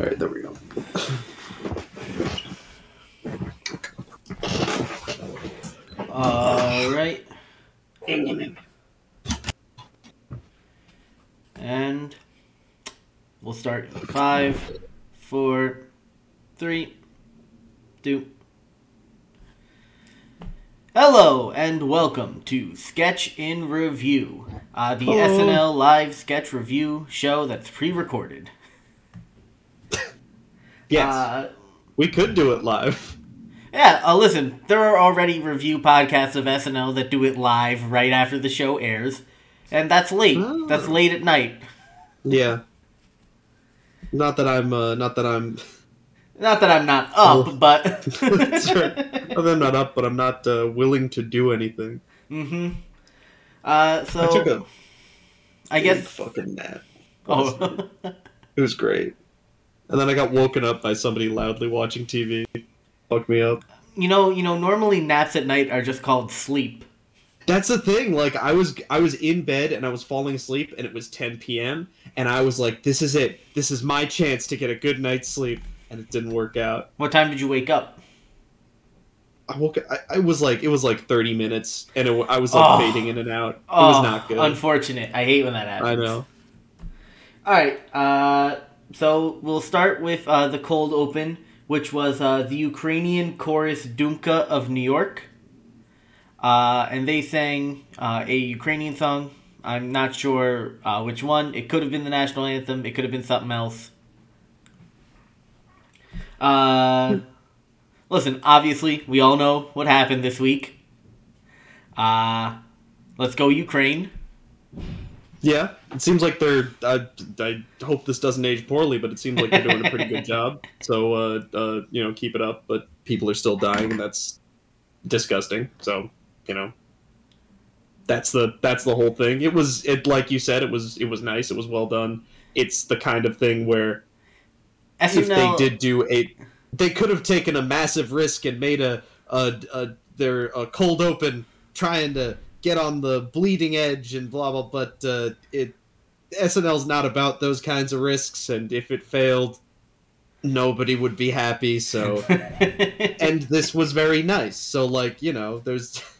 All right, there we go. All right. And we'll start five, four, three, two. Hello and welcome to Sketch in Review, uh, the Hello. SNL live sketch review show that's pre-recorded. Yes, Uh, we could do it live. Yeah, uh, listen, there are already review podcasts of SNL that do it live right after the show airs, and that's late. Oh. That's late at night. Yeah. Not that I'm. Uh, not that I'm. Not that I'm not up, Oh. but. That's right. I'm not up, but I'm not uh, willing to do anything. mm-hmm. Uh, so I took a I big guess. fucking nap. Oh, It was great. And then I got woken up by somebody loudly watching TV. Fucked me up. you know, you know. Normally, naps at night are just called sleep. That's the thing. Like I was, I was in bed and I was falling asleep, and it was 10 p.m. And I was like, "This is it. This is my chance to get a good night's sleep." And it didn't work out. What time did you wake up? I woke. I, I was like, it was like 30 minutes, and it, I was like Oh. fading in and out. It Oh, was not good. Unfortunate. I hate when that happens. I know. All right. Uh, so we'll start with uh, the cold open, which was uh, the Ukrainian chorus Dumka of New York. Uh, and they sang uh, a Ukrainian song. I'm not sure uh, which one. It could have been the national anthem. It could have been something else. Uh, listen, obviously, we all know what happened this week. Let's go Ukraine. Yeah, it seems like they're. I, I hope this doesn't age poorly, but it seems like they're doing a pretty good job. So, uh, uh, you know, keep it up. But people are still dying, and that's disgusting. So, you know, that's the that's the whole thing. It was it like you said. It was it was nice. It was well done. It's the kind of thing where if they did do a, they could have taken a massive risk and made a a, a their a cold open trying to get on the bleeding edge and blah blah. But uh, it SNL's not about those kinds of risks, and if it failed, nobody would be happy. So, and this was very nice. So, like you know, there's.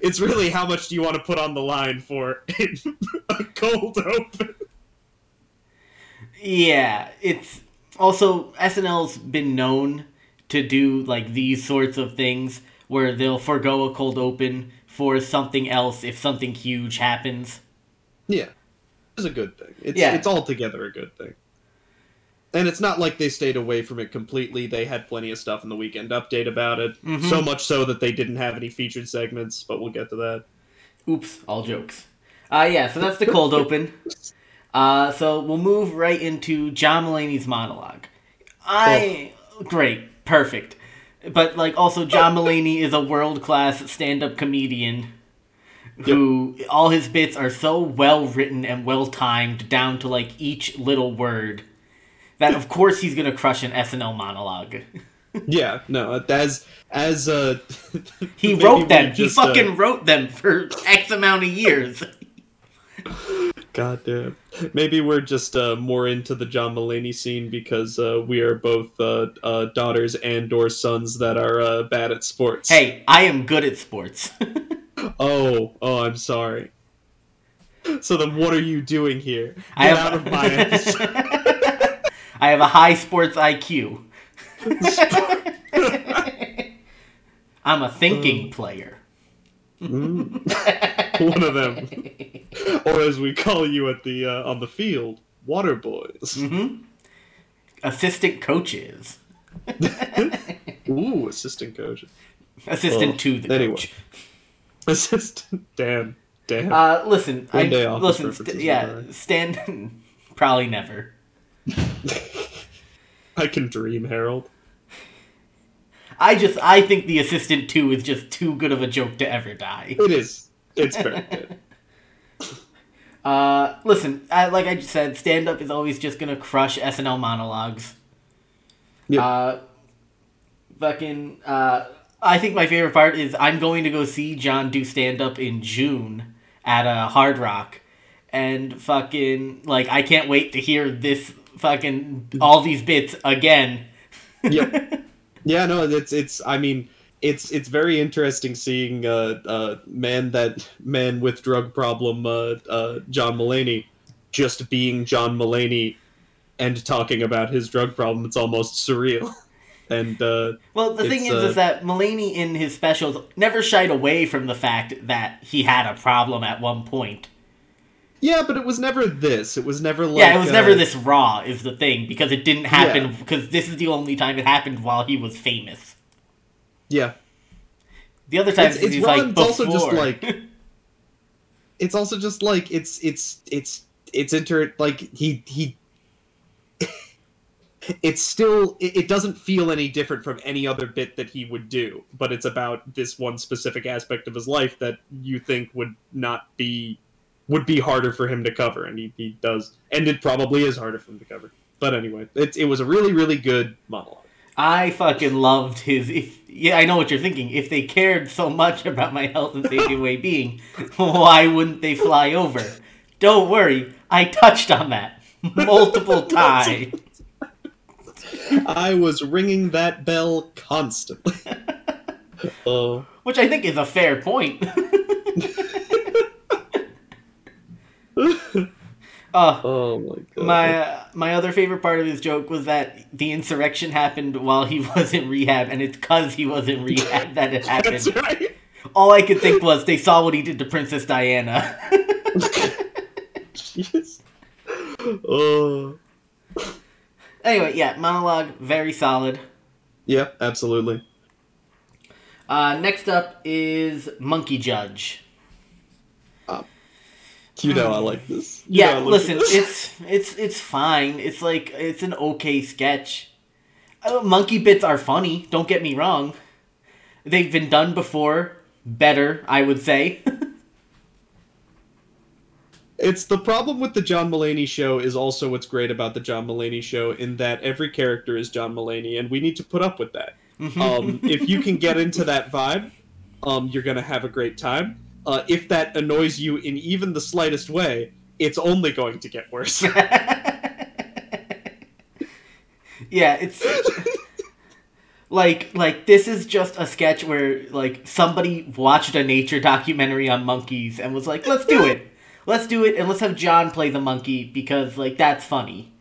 It's really how much do you want to put on the line for a cold open? Yeah, it's also SNL's been known to do like these sorts of things where they'll forego a cold open for something else if something huge happens. Yeah, it's a good thing. It's Yeah. it's altogether a good thing. And it's not like they stayed away from it completely. They had plenty of stuff in the weekend update about it. Mhm. So much so that they didn't have any featured segments, but we'll get to that. Oops, all jokes. Uh yeah, so that's the cold open. Uh so we'll move right into John Mulaney's monologue. I great, perfect. But like also John Mulaney is a world-class stand-up comedian who all his bits are so well written and well timed down to like each little word that of course he's gonna crush an SNL monologue. Yeah, no, as as uh He wrote them. He just, uh, fucking wrote them for X amount of years. God damn. Maybe we're just uh, more into the John Mulaney scene because uh, we are both uh, uh, daughters and or sons that are uh, bad at sports. Hey, I am good at sports. Oh, oh, I'm sorry. So then, what are you doing here? Get I have out of my episode. I have a high sports IQ. I'm a thinking player. Mm. One of them, or as we call you at the uh, on the field, water boys. hmm Assistant coaches. Ooh, assistant coach. Assistant Well, to the anyway. coach. Assistant. Damn. Damn. Uh, listen, One I listen. St- yeah, stand. Probably never. I can dream, Harold. I just I think the assistant two is just too good of a joke to ever die. It is. It's very good. Uh, listen, I, like I just said, stand up is always just gonna crush SNL monologues. Yeah. Uh, fucking. Uh, I think my favorite part is I'm going to go see John do stand up in June at a Hard Rock, and fucking like I can't wait to hear this fucking all these bits again. yep. Yeah, no, it's it's. I mean, it's it's very interesting seeing uh, uh man that man with drug problem uh, uh John Mulaney just being John Mulaney and talking about his drug problem. It's almost surreal. And uh, well, the thing is, uh, is that Mulaney in his specials never shied away from the fact that he had a problem at one point. Yeah, but it was never this. It was never like yeah, it was uh, never this raw. Is the thing because it didn't happen because yeah. this is the only time it happened while he was famous. Yeah. The other times it's, it's he's like before. also just like it's also just like it's it's it's it's inter like he he it's still it, it doesn't feel any different from any other bit that he would do but it's about this one specific aspect of his life that you think would not be would be harder for him to cover and he, he does and it probably is harder for him to cover but anyway it, it was a really really good monologue i fucking loved his if yeah i know what you're thinking if they cared so much about my health and safety way being why wouldn't they fly over don't worry i touched on that multiple times I was ringing that bell constantly. Uh, Which I think is a fair point. Uh, oh my god! My uh, my other favorite part of his joke was that the insurrection happened while he was in rehab, and it's because he was in rehab that it happened. That's right. All I could think was they saw what he did to Princess Diana. Jeez. Oh. Anyway, yeah, monologue very solid. Yeah, absolutely. Uh, next up is Monkey Judge. You know I like this. You yeah, listen, this. it's it's it's fine. It's like it's an okay sketch. Uh, monkey bits are funny. Don't get me wrong. They've been done before. Better, I would say. it's the problem with the John Mulaney show is also what's great about the John Mulaney show in that every character is John Mulaney, and we need to put up with that. Mm-hmm. um, if you can get into that vibe, um, you're gonna have a great time. Uh, if that annoys you in even the slightest way, it's only going to get worse. yeah, it's like like this is just a sketch where like somebody watched a nature documentary on monkeys and was like, "Let's do it." let's do it and let's have John play the monkey because like that's funny.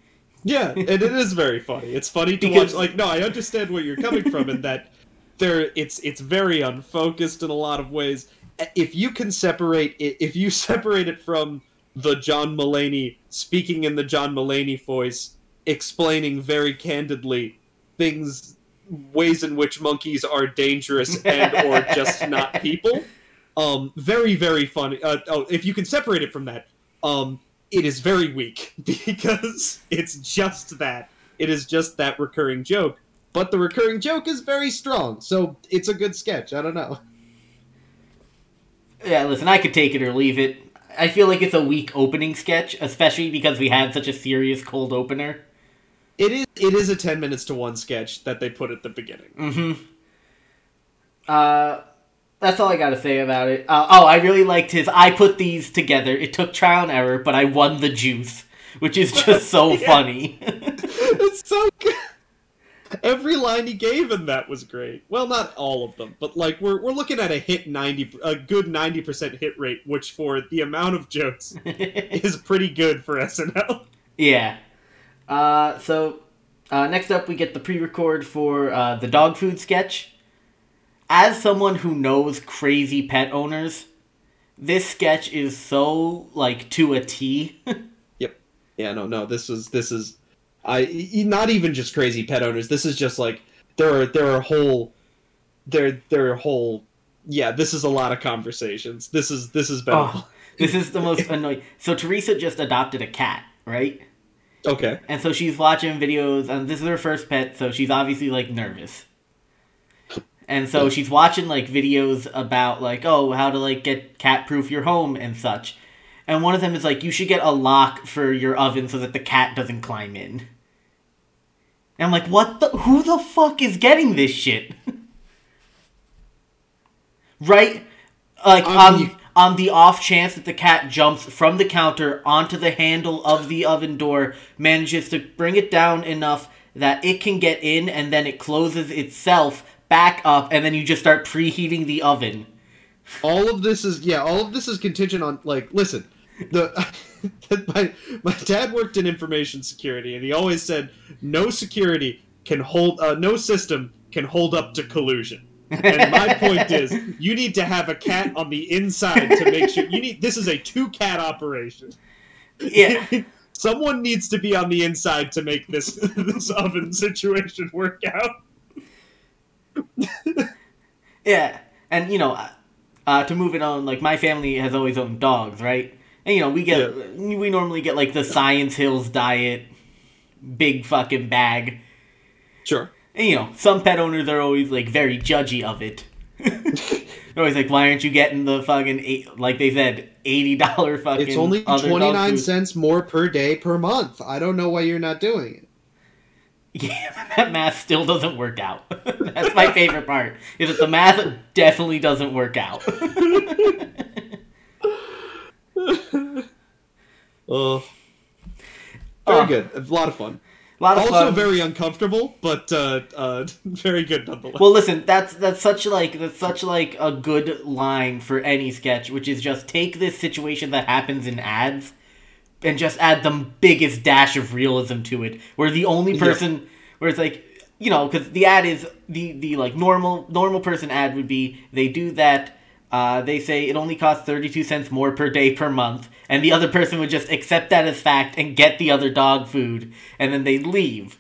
Yeah, and it is very funny. It's funny to because... watch. Like, no, I understand where you're coming from in that there it's it's very unfocused in a lot of ways. If you can separate it, if you separate it from the John Mulaney speaking in the John Mulaney voice, explaining very candidly things, ways in which monkeys are dangerous and or just not people um, very very funny. Uh, oh, if you can separate it from that, um, it is very weak because it's just that. It is just that recurring joke, but the recurring joke is very strong. So it's a good sketch. I don't know. Yeah, listen, I could take it or leave it. I feel like it's a weak opening sketch, especially because we had such a serious cold opener. It is. It is a ten minutes to one sketch that they put at the beginning. Mm-hmm. Uh, that's all I gotta say about it. Uh, oh, I really liked his. I put these together. It took trial and error, but I won the juice, which is just so funny. it's so good. Every line he gave in that was great. Well, not all of them, but like we're we're looking at a hit ninety, a good ninety percent hit rate, which for the amount of jokes is pretty good for SNL. Yeah. Uh, so uh, next up, we get the pre-record for uh, the dog food sketch as someone who knows crazy pet owners, this sketch is so like to a T. yep. Yeah. No. No. This is this is, I not even just crazy pet owners. This is just like there are there are whole, there there are whole. Yeah. This is a lot of conversations. This is this is better. Oh, this is the most annoying. So Teresa just adopted a cat, right? Okay. And so she's watching videos, and this is her first pet, so she's obviously like nervous. And so she's watching like videos about like oh how to like get cat proof your home and such. And one of them is like you should get a lock for your oven so that the cat doesn't climb in. And I'm like, what the who the fuck is getting this shit? right? Like on on the off chance that the cat jumps from the counter onto the handle of the oven door, manages to bring it down enough that it can get in, and then it closes itself back up, and then you just start preheating the oven. all of this is yeah all of this is contingent on like listen the my my dad worked in information security and he always said no security can hold uh, no system can hold up to collusion and my point is you need to have a cat on the inside to make sure you need this is a two cat operation Yeah. someone needs to be on the inside to make this this oven situation work out Yeah, and you know, uh, uh, to move it on, like my family has always owned dogs, right? And you know, we get we normally get like the Science Hills diet, big fucking bag. sure And you know, some pet owners are always like very judgy of it. They're always like, "Why aren't you getting the fucking eight, like they said, eighty dollar fucking?" it's only 29 cents more per day per month i don't know why you're not doing it Yeah, that math still doesn't work out. That's my favorite part. Is that the math definitely doesn't work out. Oh, very Oh. good. A lot of fun. A lot of Also fun. very uncomfortable, but uh, uh, very good nonetheless. Well, listen, that's that's such like that's such like a good line for any sketch, which is just take this situation that happens in ads and just add the biggest dash of realism to it, where the only Yeah. person where it's like you know because the ad is the the like normal normal person ad would be they do that. Uh, they say it only costs 32 cents more per day per month, and the other person would just accept that as fact and get the other dog food, and then they leave.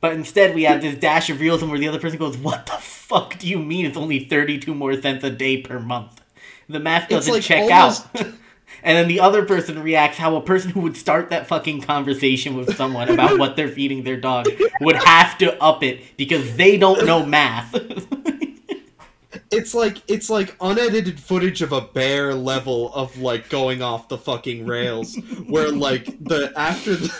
But instead, we have this dash of realism where the other person goes, "What the fuck do you mean? It's only thirty-two more cents a day per month. The math doesn't like check almost- out." and then the other person reacts how a person who would start that fucking conversation with someone about what they're feeding their dog would have to up it because they don't know math. it's like it's like unedited footage of a bear level of like going off the fucking rails, where like the after the.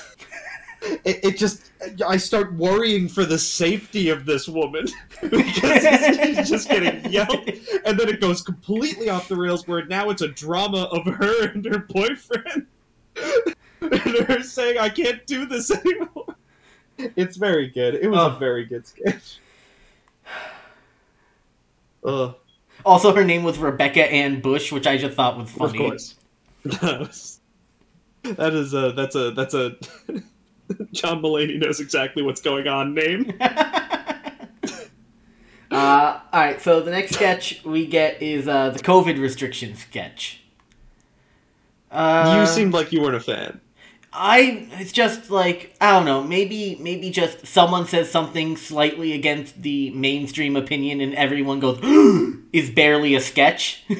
It, it just I start worrying for the safety of this woman because she's just getting yelled, and then it goes completely off the rails where now it's a drama of her and her boyfriend, and her saying I can't do this anymore. It's very good. It was a very good sketch. Uh, also, her name was Rebecca Ann Bush, which I just thought was funny. of course. that is a that's a that's a John Mulaney knows exactly what's going on name. Uh, all right, so the next sketch we get is uh, the COVID restriction sketch. Uh, you seemed like you weren't a fan. I it's just like I don't know, maybe maybe just someone says something slightly against the mainstream opinion and everyone goes is barely a sketch.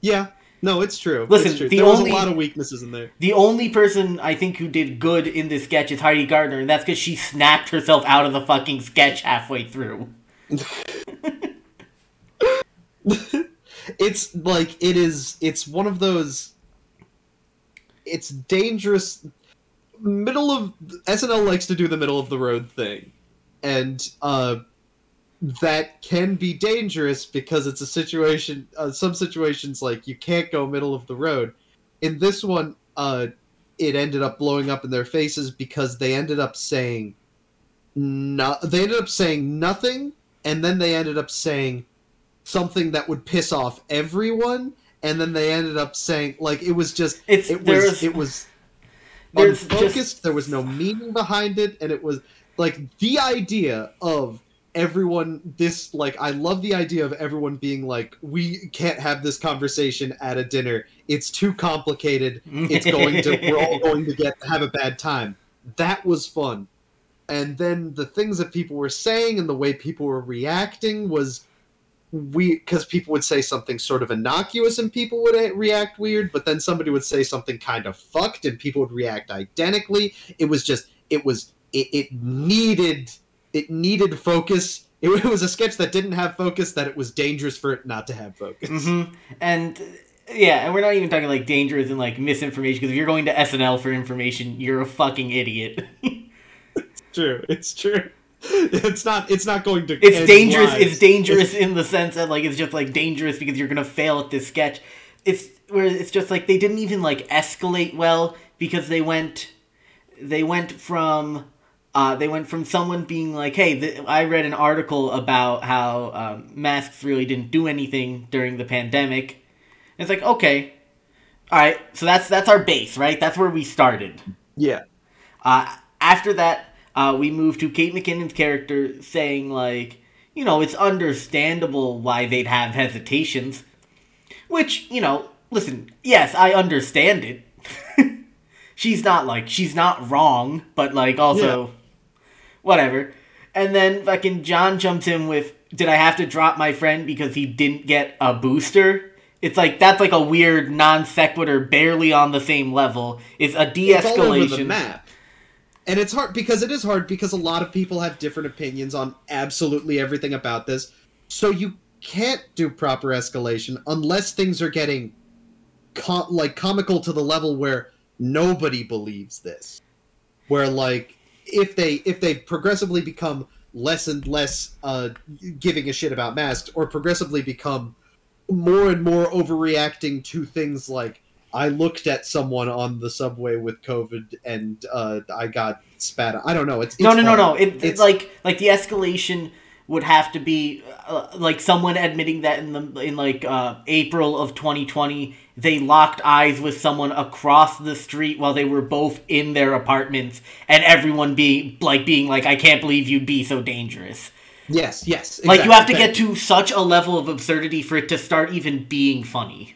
Yeah, no, it's true. Listen, it's true. the there was only- a lot of weaknesses in there. the only person I think who did good in this sketch is Heidi Gardner, and that's because she snapped herself out of the fucking sketch halfway through. It's like it is. It's one of those. It's dangerous. Middle of SNL likes to do the middle of the road thing, and uh, that can be dangerous because it's a situation. Uh, some situations like you can't go middle of the road. In this one, uh, it ended up blowing up in their faces because they ended up saying, no, they ended up saying nothing, and then they ended up saying something that would piss off everyone and then they ended up saying like it was just It's- it was it was there's unfocused just- there was no meaning behind it and it was like the idea of everyone this like i love the idea of everyone being like we can't have this conversation at a dinner. It's too complicated. It's going to we're all going to get have a bad time. That was fun. And then the things that people were saying and the way people were reacting was we because people would say something sort of innocuous and people would uh, react weird but then somebody would say something kind of fucked and people would react identically. It was just it was it, it needed it needed focus. It, it was a sketch that didn't have focus that it was dangerous for it not to have focus. Hmm And yeah, and we're not even talking like dangerous and like misinformation because if you're going to SNL for information, you're a fucking idiot. it's true it's true it's not it's not going to it's end dangerous. lives. It's dangerous in the sense that like it's just like dangerous because you're gonna fail at this sketch. It's where it's just like they didn't even like escalate well because they went they went from uh, they went from someone being like, "Hey, th- I read an article about how um, masks really didn't do anything during the pandemic." And it's like, okay, all right, so that's that's our base, right? That's where we started. Yeah. Uh, after that, uh, we move to Kate McKinnon's character saying like, you know, it's understandable why they'd have hesitations, which you know, listen, yes, I understand it. she's not like she's not wrong, but like also, Yeah. whatever. And then fucking John jumps in with, "Did I have to drop my friend because he didn't get a booster?" It's like that's like a weird non sequitur, barely on the same level. It's a It's all over the de-escalation. map. And it's hard because it is hard because a lot of people have different opinions on absolutely everything about this. So you can't do proper escalation unless things are getting com- like comical to the level where nobody believes this. Where like if they if they progressively become less and less uh, giving a shit about masks or progressively become more and more overreacting to things like I looked at someone on the subway with COVID and uh, I got spat. I don't know. It's, it's no, no, no, no. It, it's It's- like like the escalation would have to be uh, like someone admitting that in the in like uh, April of 2020 they locked eyes with someone across the street while they were both in their apartments and everyone being like being like I can't believe you'd be so dangerous. Yes, yes. Like you have to get to such a level of absurdity for it to start even being funny.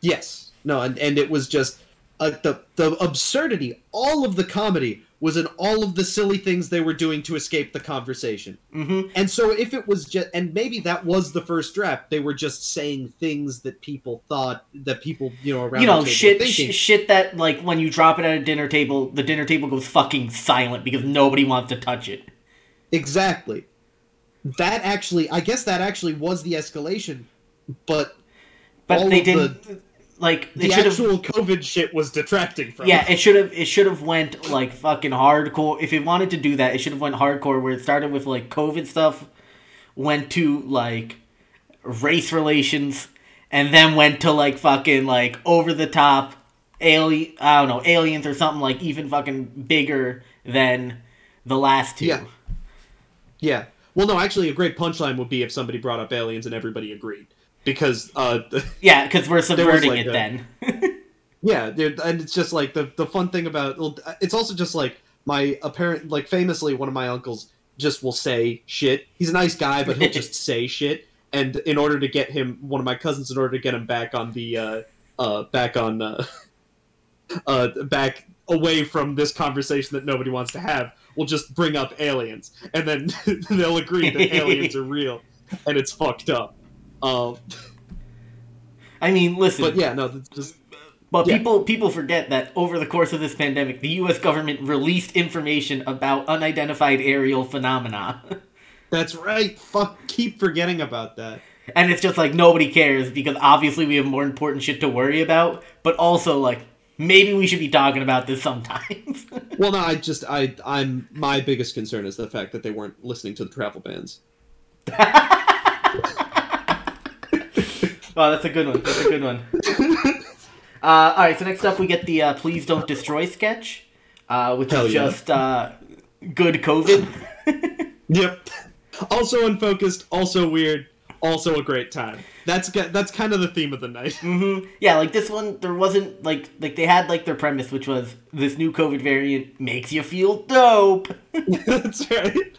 Yes. No, and, and it was just uh, the the absurdity. All of the comedy was in all of the silly things they were doing to escape the conversation. Mhm. And so if it was just, and maybe that was the first draft, they were just saying things that people thought that people you know around you know the shit sh- shit that like when you drop it at a dinner table the dinner table goes fucking silent because nobody wants to touch it Exactly. That actually, I guess that actually was the escalation, but but they didn't like the they should have actual COVID shit was detracting from. yeah it. it should have it should have went like fucking hardcore if it wanted to do that it should have went hardcore where it started with like covid stuff went to like race relations and then went to like fucking like over the top alien i don't know aliens or something like even fucking bigger than the last two Yeah. Yeah. Well, no, actually, a great punchline would be if somebody brought up aliens and everybody agreed, because uh, Yeah, because we're subverting like it a- then. yeah, dude, and it's just like the the fun thing about well, it's also just like my apparent like famously one of my uncles just will say shit. He's a nice guy, but he'll just say shit. And in order to get him, one of my cousins, in order to get him back on the uh, uh, back on uh, uh, back away from this conversation that nobody wants to have, will just bring up aliens, and then they'll agree that aliens are real, and it's fucked up. Um, I mean, listen, but yeah, no, just but yeah. people people forget that over the course of this pandemic, the U.S. government released information about unidentified aerial phenomena, that's right. Fuck, keep forgetting about that. and it's just like nobody cares because obviously we have more important shit to worry about. But also, like maybe we should be talking about this sometimes. Well, no, I just I I'm my biggest concern is the fact that they weren't listening to the travel bans. Oh, that's a good one. That's a good one. Uh, all right, so next up we get the uh, "Please Don't Destroy" sketch, uh, which Hell is yeah. just uh, good COVID. Yep. Also unfocused, also weird, also a great time. That's that's kind of the theme of the night. hmm Yeah, like this one, there wasn't like like they had like their premise, which was this new COVID variant makes you feel dope. that's right.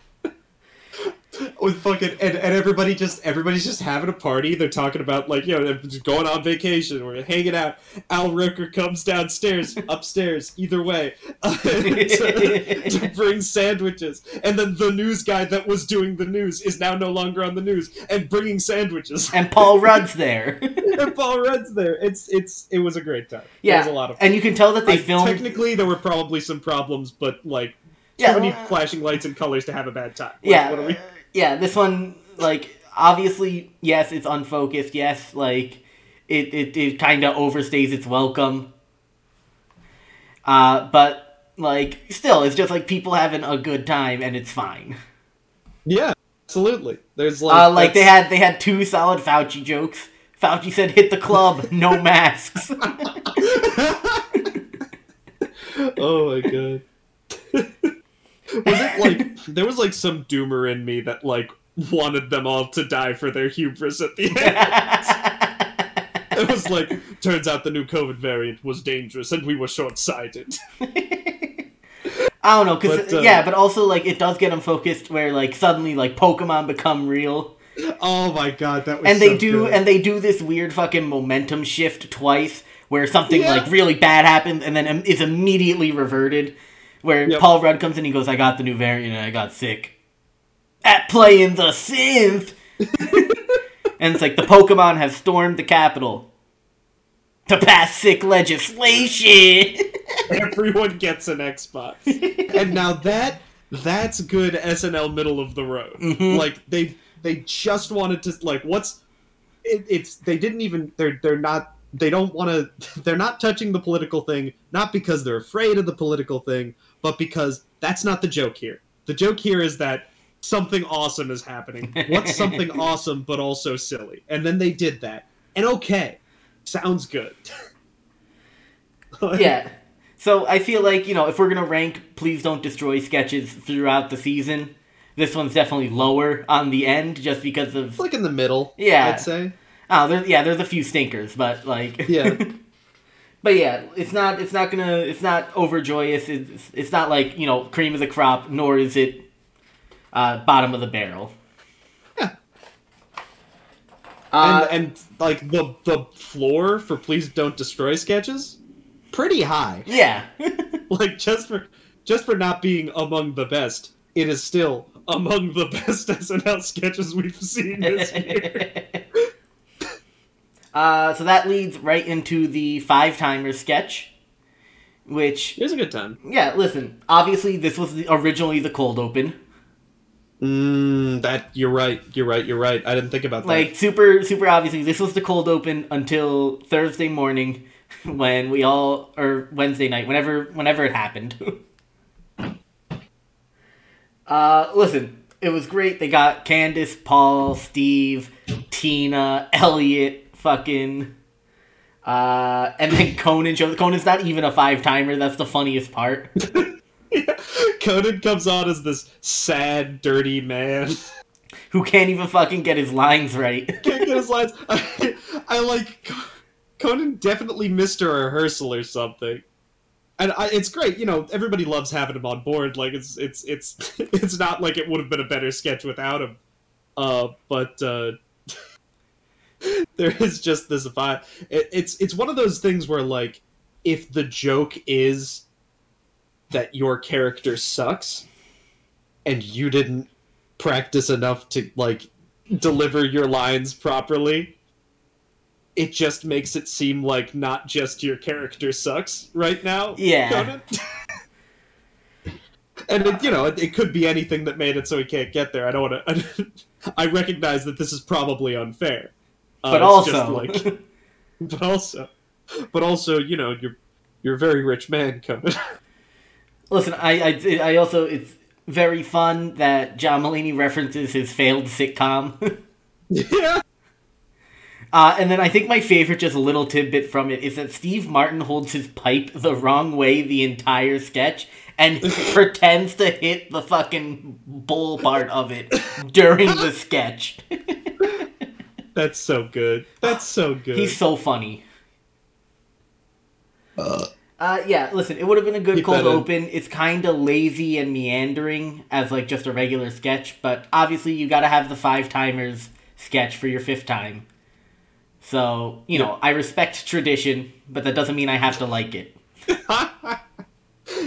With fucking and, and everybody just everybody's just having a party. They're talking about like you know going on vacation. We're hanging out. Al Roker comes downstairs, upstairs, either way, to, to bring sandwiches. And then the news guy that was doing the news is now no longer on the news and bringing sandwiches. and Paul Rudd's there. and Paul Rudd's there. It's it's it was a great time. yeah, it was a lot of fun. and you can tell that they I- filmed. Technically, there were probably some problems, but like Yeah, too many flashing lights and colors to have a bad time. Like, yeah, what are we? Yeah. This one, like, obviously, yes, it's unfocused. Yes, like, it it, it kind of overstays its welcome. Uh, but like, still, it's just like people having a good time, and it's fine. Yeah, absolutely. There's like Uh, like they had they had two solid Fauci jokes. Fauci said, "Hit the club, no masks." oh my god. was it like there was like some doomer in me that like wanted them all to die for their hubris at the end? it was like turns out the new COVID variant was dangerous and we were short sighted. I don't know, because But, uh, yeah, but also like it does get them focused where like suddenly like Pokemon become real, Oh my god, that was and they so do good. and they do this weird fucking momentum shift twice where something Yeah. like really bad happens and then is immediately reverted. Where Yep. Paul Rudd comes in, he goes, "I got the new variant, and I got sick." At playing the synth, and it's like the Pokemon have stormed the capital to pass sick legislation. everyone gets an Xbox. and now that that's good SNL middle of the road. Mhm. Like they they just wanted to like what's it, it's they didn't even they're they're not they don't want to they're not touching the political thing not because they're afraid of the political thing but because that's not the joke here. The joke here is that something awesome is happening. What's something awesome but also silly? And then they did that. And okay, sounds good. yeah. So I feel like, you know, if we're gonna rank Please Don't Destroy sketches throughout the season, this one's definitely lower on the end just because of like in the middle. Yeah. I'd say. Oh, there, yeah, there's a few stinkers, but like Yeah. But yeah, it's not it's not gonna it's not overjoyous. It's it's not like, you know, cream of the crop, nor is it uh, bottom of the barrel. Yeah. Uh, and, and like the the floor for please don't destroy sketches pretty high yeah. like just for just for not being among the best it is still among the best snl sketches we've seen this year uh, so that leads right into the five timer sketch, which it was a good time yeah, listen. Obviously, this was the, originally the cold open. mm, that you're right you're right you're right i didn't think about that Like super, super obviously, this was the cold open until Thursday morning, when we all or Wednesday night, whenever, whenever it happened. uh, listen, it was great. They got Candice, Paul, Steve, Tina, Elliott, fucking. Uh, and then Conan shows. Conan's not even a five timer. That's the funniest part. conan comes on as this sad dirty man Who can't even fucking get his lines right. can't get his lines I, I like conan definitely missed a rehearsal or something and I, it's great you know everybody loves having him on board like it's it's it's it's not like it would have been a better sketch without him uh but uh there is just this vibe. It, it's it's one of those things where like if the joke is that your character sucks and you didn't practice enough to like deliver your lines properly it just makes it seem like not just your character sucks right now Yeah. And it, you know it, it could be anything that made it so he can't get there. I don't want to i recognize that this is probably unfair Uh, But also, like but also but also you know you're you're a very rich man Conan. listen, I, I, I also it's very fun that John Mulaney references his failed sitcom. yeah Uh, and then I think my favorite, just a little tidbit from it, is that Steve Martin holds his pipe the wrong way the entire sketch and pretends to hit the fucking bull part of it during the sketch. That's so good that's so good He's so funny. Uh, uh yeah, listen, it would have been a good cold in. open. It's kind of lazy and meandering as like just a regular sketch, but obviously you got to have the five timers sketch for your fifth time. So you know, I respect tradition, but that doesn't mean I have to like it.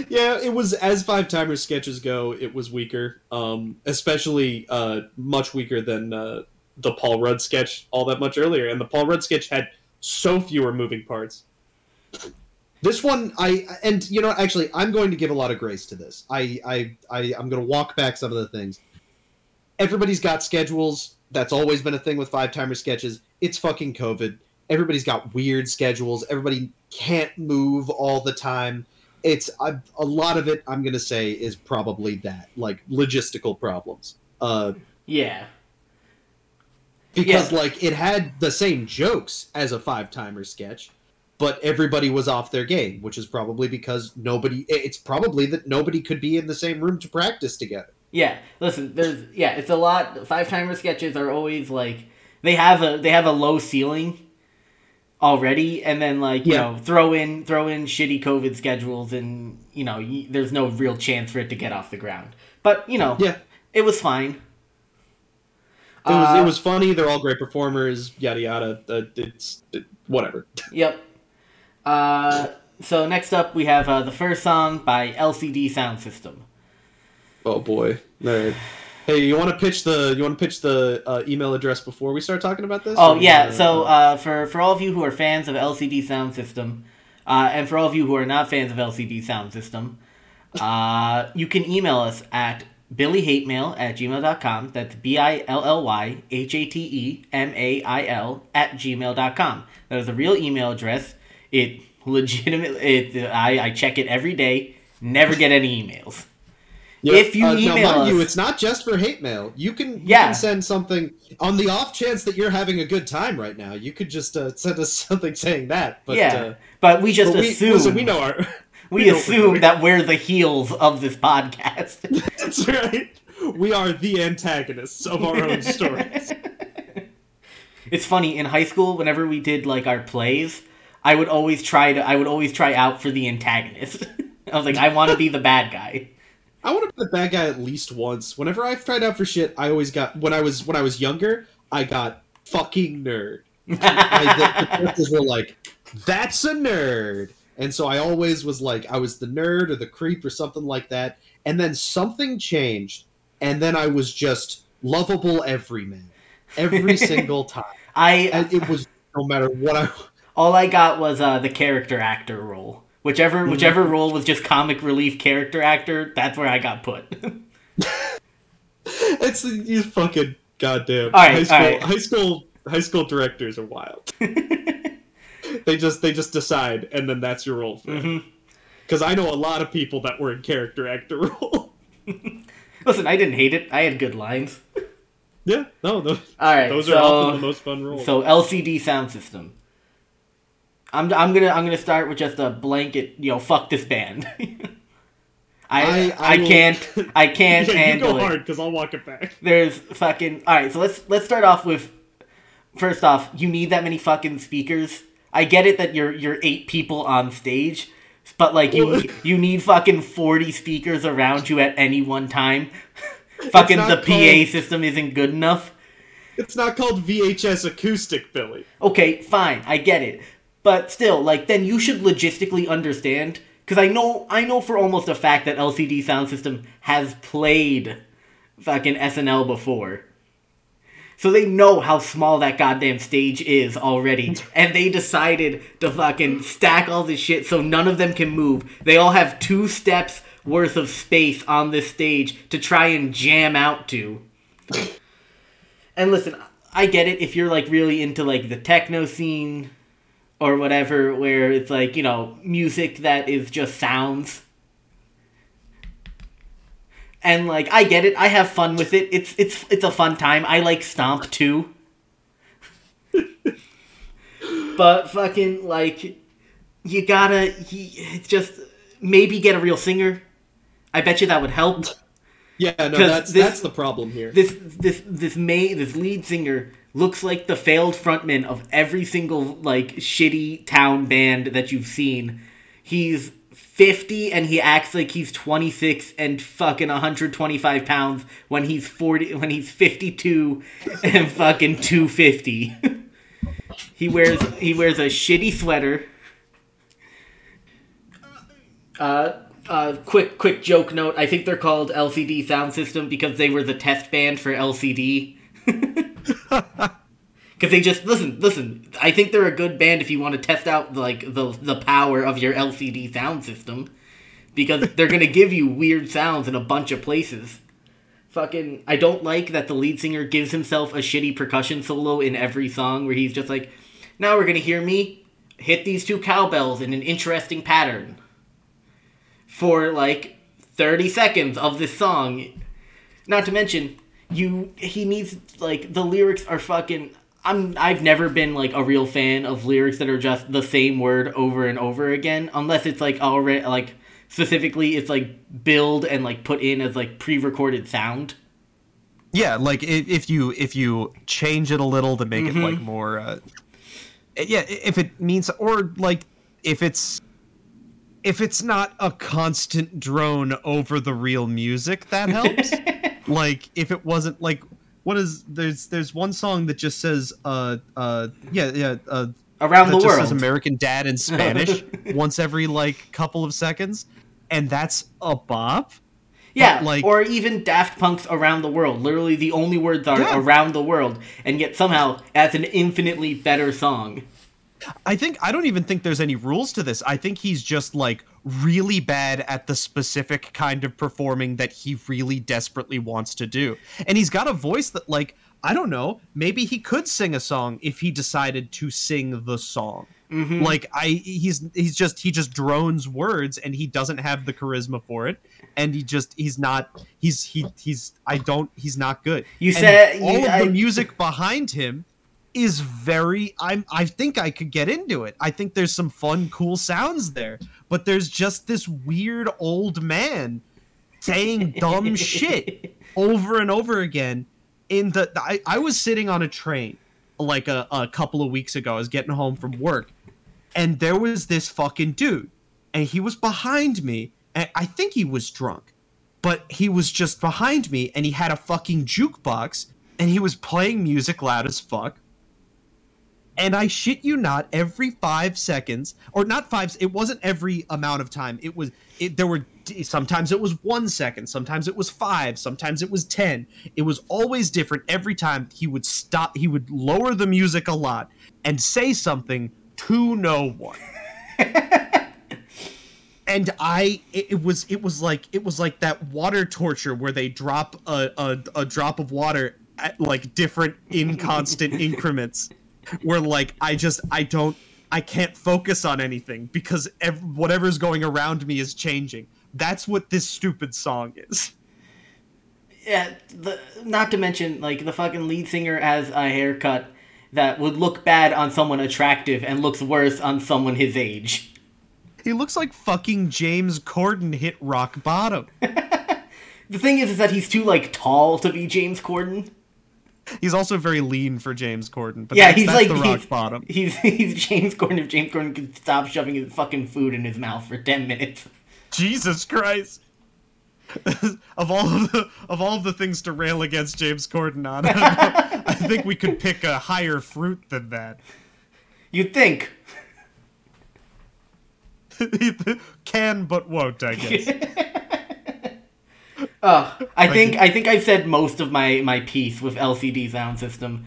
yeah, it was as five timer sketches go, it was weaker. Um, especially uh, much weaker than uh, the Paul Rudd sketch all that much earlier. And the Paul Rudd sketch had so fewer moving parts. This one, I and you know, actually, I'm going to give a lot of grace to this. I, I, I I'm going to walk back some of the things. Everybody's got schedules. That's always been a thing with five timer sketches. It's fucking COVID. Everybody's got weird schedules. Everybody can't move all the time. It's I, a lot of it. I'm going to say is probably that, like logistical problems. Uh, Yeah. Because Yeah. like it had the same jokes as a five timer sketch, but everybody was off their game, which is probably because nobody. It's probably that nobody could be in the same room to practice together. Yeah, listen, there's yeah, it's a lot. Five timer sketches are always like they have a they have a low ceiling already, and then like you Yeah. know throw in throw in shitty COVID schedules, and you know y- there's no real chance for it to get off the ground. But you know, Yeah, it was fine. It was Uh, it was funny. They're all great performers. Yada yada. Uh, it's it, whatever. Yep. Uh, so next up we have uh, the first song by LCD Soundsystem. Oh boy. Right. Hey, you want to pitch the you want to pitch the uh, email address before we start talking about this? Oh Or, yeah, uh, so uh, for for all of you who are fans of LCD Soundsystem, uh, and for all of you who are not fans of LCD Soundsystem, uh, you can email us at billyhatemail at gmail.com. That's B I L L Y H A T E M A I L at gmail.com. That is a real email address. It legitimately, it, I, I check it every day, never get any emails. Yeah, If you uh, now, email mind you, it's not just for hate mail. You can you Yeah. can send something on the off chance that you're having a good time right now. You could just uh, send us something saying that. But, yeah, uh, but we just but we, assume listen, we know our. We, we know what we're assume that we're the heels of this podcast. That's right. We are the antagonists of our own stories. It's funny in high school whenever we did like our plays, I would always try to I would always try out for the antagonist. I was like I want to be the bad guy. I want to be the bad guy at least once. Whenever I've tried out for shit, I always got when I was when I was younger. I got fucking nerd. I, the, the were like, "That's a nerd," and so I always was like, I was the nerd or the creep or something like that. And then something changed, and then I was just lovable everyman every single time. I And it was no matter what I. all I got was uh, the character actor role. Whichever Mm-hmm. whichever role was just comic relief character actor, that's where I got put. It's you fucking goddamn All right, high school. all right. High school. High school directors are wild. they just they just decide, and then that's your role for. Because mm-hmm. I know a lot of people that were in character actor role. Listen, I didn't hate it. I had good lines. yeah, no, those, All right, those so, are often the most fun roles. So LCD Soundsystem. I'm, I'm gonna I'm gonna start with just a blanket you know fuck this band. I I, I- I can't I can't yeah, you go hard because I'll walk it back. There's fucking all right. So let's let's start off with first off. You need that many fucking speakers. I get it that you're you're eight people on stage, but like you you need fucking forty speakers around you at any one time. fucking the PA system isn't good enough. It's not called VHS acoustic, Billy. Okay, fine, I get it. But still, like then you should logistically understand cuz I know I know for almost a fact that LCD Soundsystem has played fucking SNL before. So they know how small that goddamn stage is already and they decided to fucking stack all this shit so none of them can move. They all have two steps worth of space on this stage to try and jam out to. And listen, I get it if you're like really into like the techno scene or whatever, where it's like, you know, music that is just sounds. And like I get it, I have fun with it. It's it's it's a fun time. I like Stomp too. but fucking like you gotta just maybe get a real singer. I bet you that would help. Yeah, no, that's this- that's the problem here. this this this May this lead singer looks like the failed frontman of every single like shitty town band that you've seen. He's 50 and he acts like he's 26 and fucking 125 pounds when he's 40 when he's 52 and fucking 250. he wears he wears a shitty sweater. Uh uh, quick, quick joke note. I think they're called LCD Soundsystem because they were the test band for LCD. Because they just listen, listen. I think they're a good band if you want to test out like the the power of your LCD sound system, because they're gonna give you weird sounds in a bunch of places. Fucking, I don't like that the lead singer gives himself a shitty percussion solo in every song where he's just like, "Now we're gonna hear me hit these two cowbells in an interesting pattern." for like 30 seconds of this song. Not to mention, you he needs like the lyrics are fucking I'm I've never been like a real fan of lyrics that are just the same word over and over again unless it's like already like specifically it's like build and like put in as like pre-recorded sound. Yeah, like if, if you if you change it a little to make Mm-hmm. it like more uh yeah, if it means or like if it's if it's not a constant drone over the real music, that helps. like if it wasn't like what is there's there's one song that just says uh uh yeah yeah uh Around the just world. says American Dad in Spanish once every like couple of seconds, and that's a bop. Yeah, But, like- or even Daft Punk's "Around the World." Literally, the only words are Yeah. "around the world," and yet somehow that's an infinitely better song. I think I don't even think there's any rules to this. I think he's just like really bad at the specific kind of performing that he really desperately wants to do. And he's got a voice that like I don't know, maybe he could sing a song if he decided to sing the song. Mm-hmm. Like I he's he's just he just drones words and he doesn't have the charisma for it and he just he's not he's he he's I don't he's not good. You And said- all you- of I- the music behind him is very I'm I think I could get into it. I think there's some fun cool sounds there, but there's just this weird old man saying dumb shit over and over again in the I, I was sitting on a train like a, a couple of weeks ago. I was getting home from work and there was this fucking dude and he was behind me and I think he was drunk but he was just behind me and he had a fucking jukebox and he was playing music loud as fuck and I shit you not, every five seconds, or not five, it wasn't every amount of time. It was, it, there were, sometimes it was one second, sometimes it was five, sometimes it was 10. It was always different every time he would stop, he would lower the music a lot and say something to no one. and I, it, was, it was like, it was like that water torture where they drop a, a, a drop of water at like different inconstant increments where like I just I don't I can't focus on anything because ev- whatever's going around me is changing. That's what this stupid song is. Yeah, the, not to mention like the fucking lead singer has a haircut that would look bad on someone attractive and looks worse on someone his age. He looks like fucking James Corden hit rock bottom. The thing is, is that he's too like tall to be James Corden. He's also very lean for James Corden, but Yeah, that's, he's that's like the rock he's, bottom. He's he's James Corden if James Corden could stop shoving his fucking food in his mouth for ten minutes. Jesus Christ. of all of the of all of the things to rail against James Corden on, I think we could pick a higher fruit than that. You'd think. Can but won't, I guess. Uh, I think I think I've said most of my my piece with LCD Soundsystem.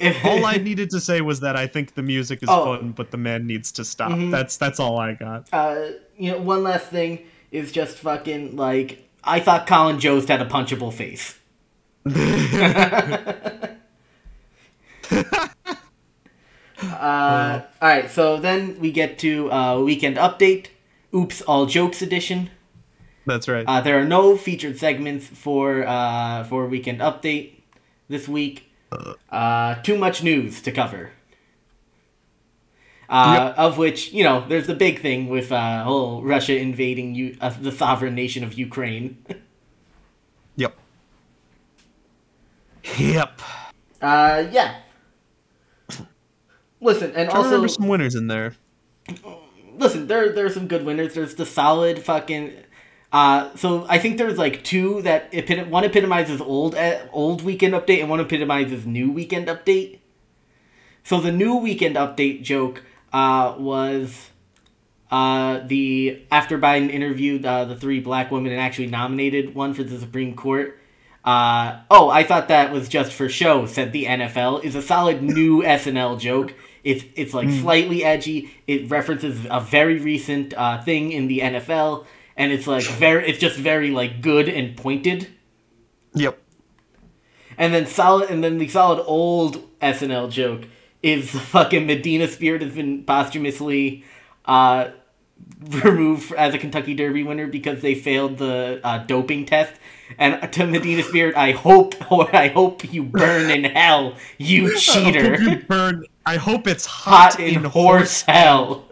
All I needed to say was that I think the music is Oh. fun, but the man needs to stop. That's that's all I got. uh, you know, one last thing is just fucking like I thought Colin Jost had a punchable face. uh, all right, so then we get to uh, weekend update. Oops, all jokes edition. That's right. Uh, there are no featured segments for uh, for weekend update this week. Uh, too much news to cover. Uh, Of which you know, there's the big thing with uh, whole Russia invading U- uh, the sovereign nation of Ukraine. yep. Yep. Uh, yeah. Listen, and also remember some winners in there. listen, there there are some good winners. There's the solid fucking. Uh, so I think there's like two that epit- one epitomizes old uh, old weekend update and one epitomizes new weekend update. So the new weekend update joke uh, was uh, the after Biden interviewed uh, the three black women and actually nominated one for the Supreme Court. Uh, oh, I thought that was just for show. Said the NFL is a solid new SNL joke. It's it's like slightly edgy. It references a very recent uh, thing in the NFL, and it's like very it's just very like good and pointed. Yep. And then solid, and then the solid old SNL joke is fucking Medina Spirit has been posthumously uh, removed as a Kentucky Derby winner because they failed the uh, doping test. And to Medina Spirit, I hope, or I hope you burn in hell, you cheater. I hope you burn. I hope it's hot, Hot in horse hell.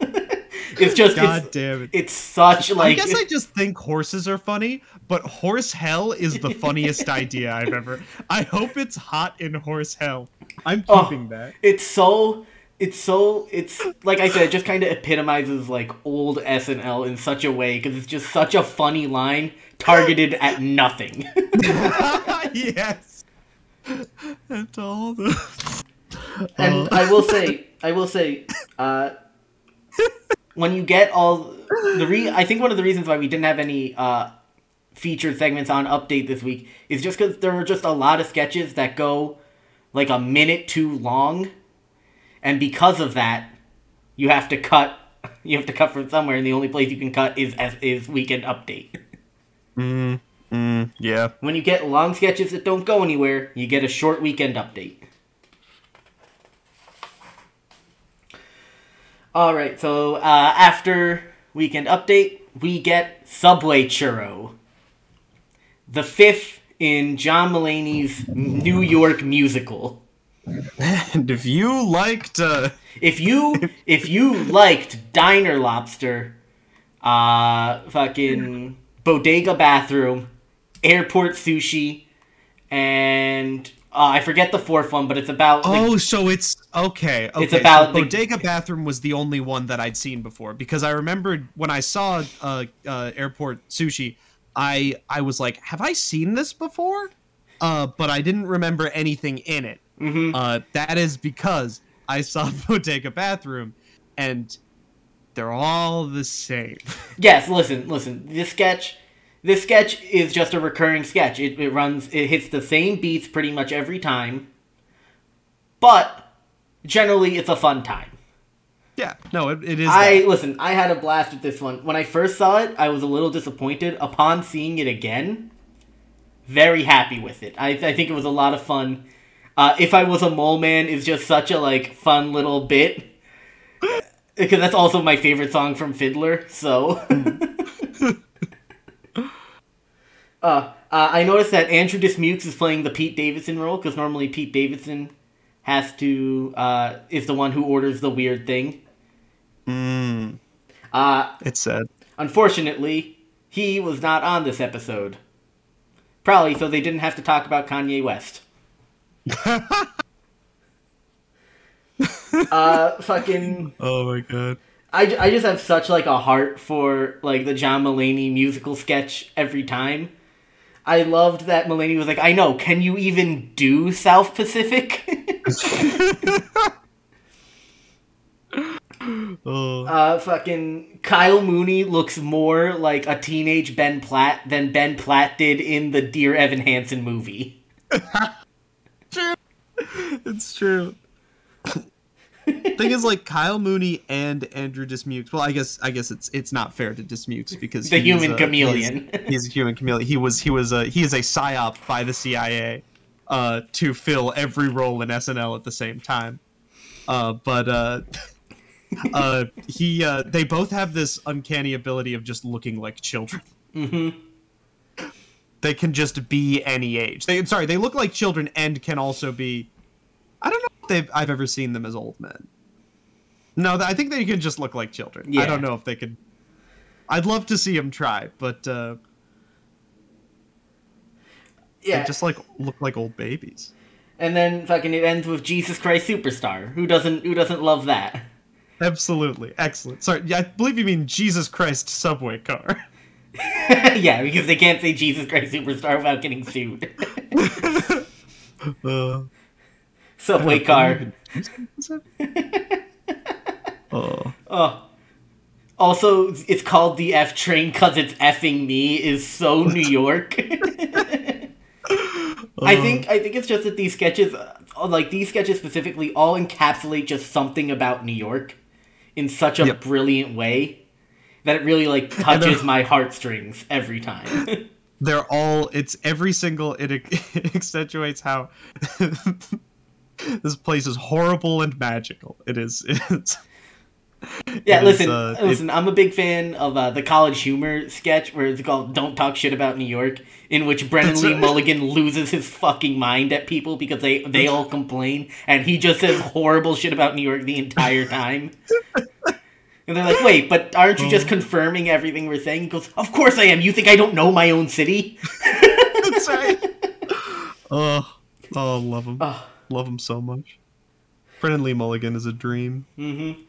it's just, God it's, damn it. it's such like I guess I just think horses are funny, but horse hell is the funniest idea I've ever. I hope it's hot in horse hell. I'm Oh. keeping that. it's so it's so it's like I said, it just kind of epitomizes like old SNL in such a way because it's just such a funny line targeted at nothing. yes. And all the. and Oh. I will say, I will say, uh, when you get all the re, I think one of the reasons why we didn't have any uh, featured segments on update this week is just because there were just a lot of sketches that go like a minute too long, and because of that, you have to cut. You have to cut from somewhere, and the only place you can cut is as is weekend update. Mm, mm, yeah. When you get long sketches that don't go anywhere, you get a short weekend update. All right, so uh, after weekend update, we get Subway Churro, the fifth in John Mulaney's New York musical. And if you liked. Uh, If you if you liked Diner Lobster, uh, fucking Bodega Bathroom, Airport Sushi, and uh, I forget the fourth one, but it's about Oh, so it's okay. okay It's about so the- Bodega Bathroom was the only one that I'd seen before because I remembered when I saw uh, uh, Airport Sushi, I I was like, have I seen this before? Uh, but I didn't remember anything in it. Mhm. Uh, that is because I saw Bodega Bathroom, and they're all the same. Yes, listen, listen. This sketch, this sketch is just a recurring sketch. It, it runs, it hits the same beats pretty much every time, but generally it's a fun time. yeah, no, it, it is. I that. listen. I had a blast with this one. When I first saw it, I was a little disappointed. Upon seeing it again, very happy with it. I, I think it was a lot of fun. Uh, if I was a mole man is just such a like fun little bit because that's also my favorite song from Fiddler. So, uh, uh, I noticed that Andrew Dismukes is playing the Pete Davidson role because normally Pete Davidson has to uh, is the one who orders the weird thing. Mm, Uh, it's sad. unfortunately, he was not on this episode. Probably so they didn't have to talk about Kanye West. uh, fucking. Oh my god. I, I just have such like a heart for like the John Mulaney musical sketch every time. I loved that Mulaney was like, I know, can you even do South Pacific? Oh. uh, fucking Kyle Mooney looks more like a teenage Ben Platt than Ben Platt did in the Dear Evan Hansen movie. It's true. Thing is, like Kyle Mooney and Andrew Dismukes. Well, I guess I guess it's it's not fair to Dismukes because The human uh, chameleon. He's, he's a human chameleon. He was he was a he is a psyop by the CIA uh, to fill every role in SNL at the same time. Uh, but uh, uh, he uh, they both have this uncanny ability of just looking like children. Mm-hmm They can just be any age. They sorry, they look like children and can also be. I don't know they've I've ever seen them as old men. No, I think they can just look like children. I don't know if they could. I'd love to see them try, but uh, Yeah. they just like look like old babies. And then fucking it ends with Jesus Christ Superstar. Who doesn't who doesn't love that? Absolutely excellent. Sorry, yeah, I believe you mean Jesus Christ subway car. yeah, because they can't say Jesus Christ Superstar without getting sued. uh, Subway car. oh, Oh. Also, it's called the F train because it's effing me is so New York. I think I think it's just that these sketches, uh, like these sketches specifically, all encapsulate just something about New York in such a Yep. brilliant way that it really like touches my heartstrings every time. they're all. It's every single. It, it accentuates how this place is horrible and magical. It is. It's Yeah, It is, listen, uh, it- listen. I'm a big fan of uh, the college humor sketch where it's called "Don't Talk Shit About New York," in which Brennan Lee. Mulligan loses his fucking mind at people because they they all complain, and he just says horrible shit about New York the entire time. And they're like, "Wait, but aren't you Oh. just confirming everything we're saying?" He goes, "Of course I am. You think I don't know my own city?" That's right. Oh, oh, love him. Oh. Love him so much. Brennan Lee Mulligan is a dream. Mm-hmm.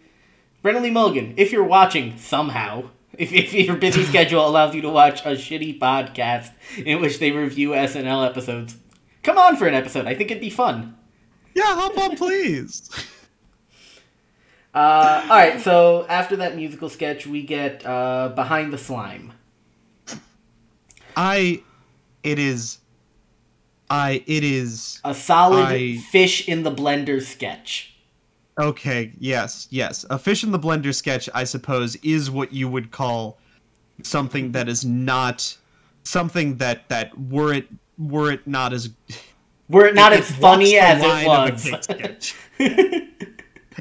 Brennan Lee Mulligan, if you're watching somehow, if, if your busy schedule allows you to watch a shitty podcast in which they review SNL episodes, come on for an episode. I think it'd be fun. Yeah, hop on, please. Uh, all right, so after that musical sketch, we get uh, Behind the Slime. I, it is, I, it is. A solid I- fish in the blender sketch. Okay, yes, yes. A fish in the blender sketch, I suppose, is what you would call something that is not something that that were it were it not as Were it not it as funny as it line of a was.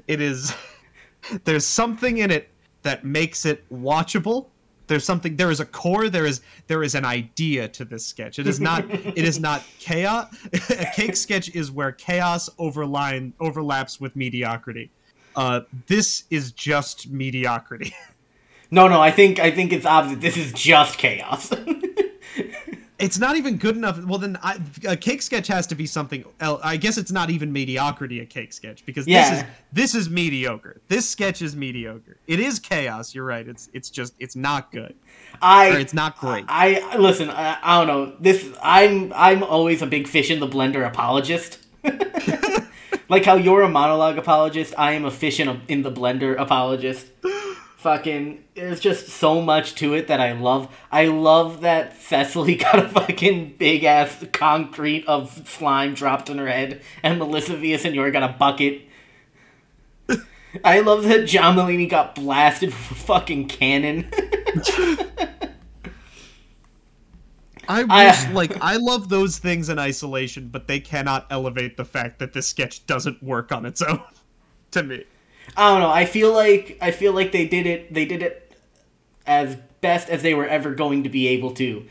it is there's something in it that makes it watchable. There's something there is a core, there is there is an idea to this sketch. It is not it is not chaos. a cake sketch is where chaos overline overlaps with mediocrity. Uh, this is just mediocrity. no, no, I think I think it's opposite. This is just chaos. It's not even good enough. Well, then I, a cake sketch has to be something. Else. I guess it's not even mediocrity. A cake sketch because this is this is mediocre. This sketch is mediocre. It is chaos. You're right. It's it's just it's not good I or it's not great. I listen. I, I don't know. This I'm I'm always a big fish in the blender apologist. like how you're a monologue apologist, I am a fish in, a, in the blender apologist. Fucking, there's just so much to it that I love. I love that Cecily got a fucking big ass concrete of slime dropped on her head, and Melissa Villasenor got a bucket. I love that John Mulaney got blasted with a fucking cannon. I wish I- like I love those things in isolation, but they cannot elevate the fact that this sketch doesn't work on its own. to me, I don't know. I feel like I feel like they did it. They did it as best as they were ever going to be able to,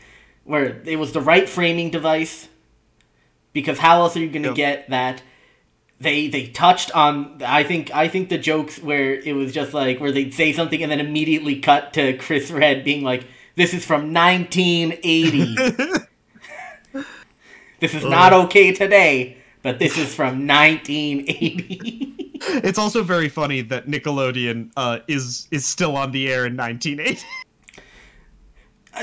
where it was the right framing device. Because how else are you going to Yep. get that? They they touched on. I think I think the jokes where it was just like where they'd say something and then immediately cut to Chris Redd being like, "This is from 1980. this is not okay today." But this is from 1980. it's also very funny that Nickelodeon uh, is is still on the air in 1980.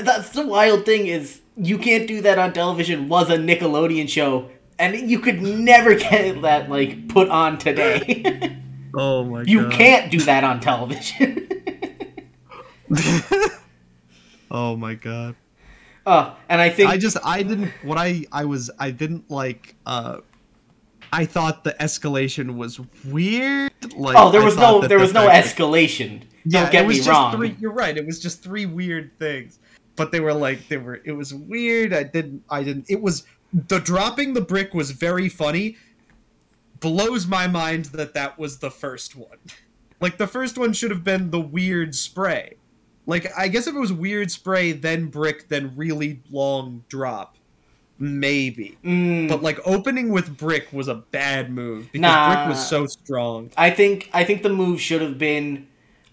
That's the wild thing is you can't do that on television. Was a Nickelodeon show, and you could never get that like put on today. oh my god. you can't do that on television. oh my god. oh, and I think I just I didn't what I I was I didn't like uh I thought the escalation was weird. Like oh, there was no there the was no escalation. Yeah, Don't get it was me just wrong. Three, you're right. It was just three weird things, but they were like they were. It was weird. I didn't. I didn't. It was the dropping the brick was very funny. Blows my mind that that was the first one. Like the first one should have been the weird spray. Like I guess if it was weird spray, then brick, then really long drop, maybe. Mm, But like opening with brick was a bad move because Nah. brick was so strong. I think I think the move should have been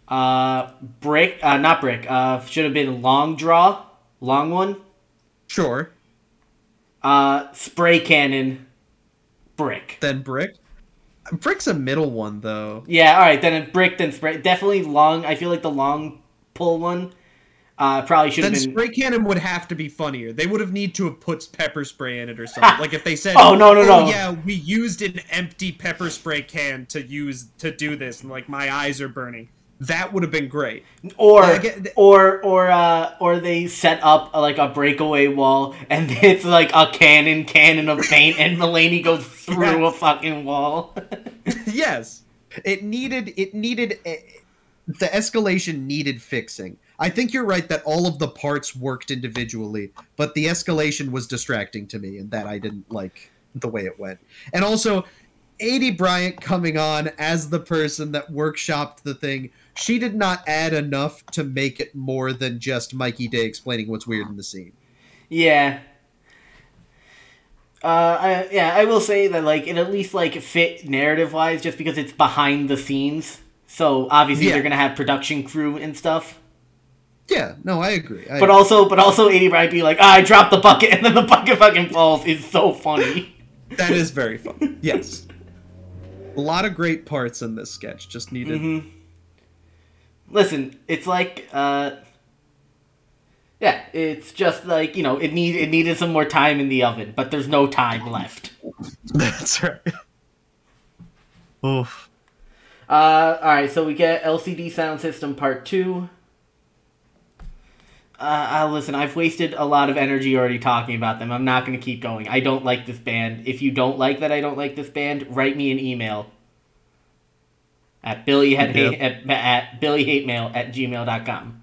uh brick uh not brick uh should have been long draw long one Sure, uh spray cannon brick then brick. Brick's a middle one though. Yeah, all right. Then a brick, then spray. Definitely long. I feel like the long pull one uh, probably should Then have been. spray cannon would have to be funnier. They would have need to have put pepper spray in it or something. like if they said, Oh, no, no, no. yeah, we used an empty pepper spray can to use to do this," and like my eyes are burning. That would have been great. or get- or or uh, or they set up uh, like a breakaway wall, and it's like a cannon, cannon of paint, and Mulaney goes through a fucking wall. yes, it needed. It needed. eh, the escalation needed fixing. I think you're right that all of the parts worked individually, but the escalation was distracting to me, and that I didn't like the way it went. And also, Aidy Bryant coming on as the person that workshopped the thing, she did not add enough to make it more than just Mikey Day explaining what's weird in the scene. Yeah. Uh, I, yeah, I will say that like it at least like fit narrative wise, just because it's behind the scenes. So obviously Yeah. they're gonna have production crew and stuff. Yeah, no, I agree. I, But also, but also, Aidy Bryant be like, ah, I dropped the bucket, and then the bucket fucking falls. is so funny. that is very funny. Yes. A lot of great parts in this sketch. Just needed. Mm-hmm. Listen, it's like, uh, yeah, it's just like you know, it need it needed some more time in the oven, but there's no time left. That's right. Oof. Uh, all right, so we get LCD Soundsystem Part Two. Uh, uh, listen, I've wasted a lot of energy already talking about them. I'm not going to keep going. I don't like this band. If you don't like that I don't like this band, write me an email at billy at, Yep. at, at billyhatemail at gmail.com.